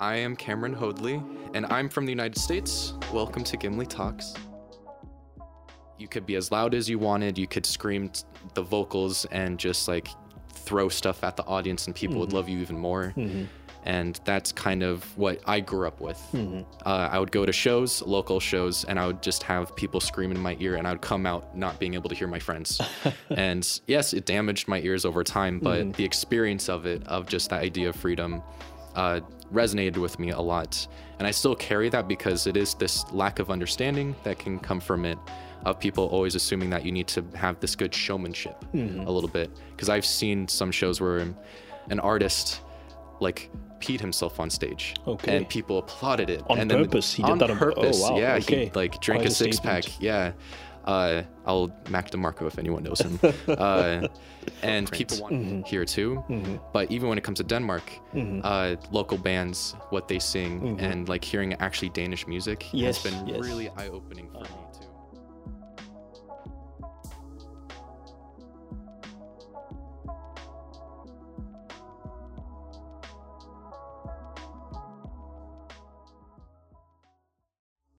I am Cameron Hoadley, and I'm from the United States. Welcome to Gimli Talks. You could be as loud as you wanted, you could scream the vocals and just like throw stuff at the audience, and people would mm-hmm. love you even more. Mm-hmm. And that's kind of what I grew up with. Mm-hmm. Uh, I would go to shows, local shows, and I would just have people scream in my ear, and I would come out not being able to hear my friends. and yes, it damaged my ears over time, but the experience of it, of just that idea of freedom, uh, resonated with me a lot. And I still carry that because it is this lack of understanding that can come from it, of people always assuming that you need to have this good showmanship a little bit. Because I've seen some shows where an artist like peed himself on stage Okay. and people applauded it On and then purpose? He did on that on- oh, purpose wow, yeah okay. he like drank Quite a a six pack yeah uh, I'll Mac DeMarco if anyone knows him. uh, and people want Mm-hmm. here too. But even when it comes to Denmark, uh, local bands, what they sing, and like hearing actually Danish music Mm-hmm. Yes, has been yes. really eye opening for me too.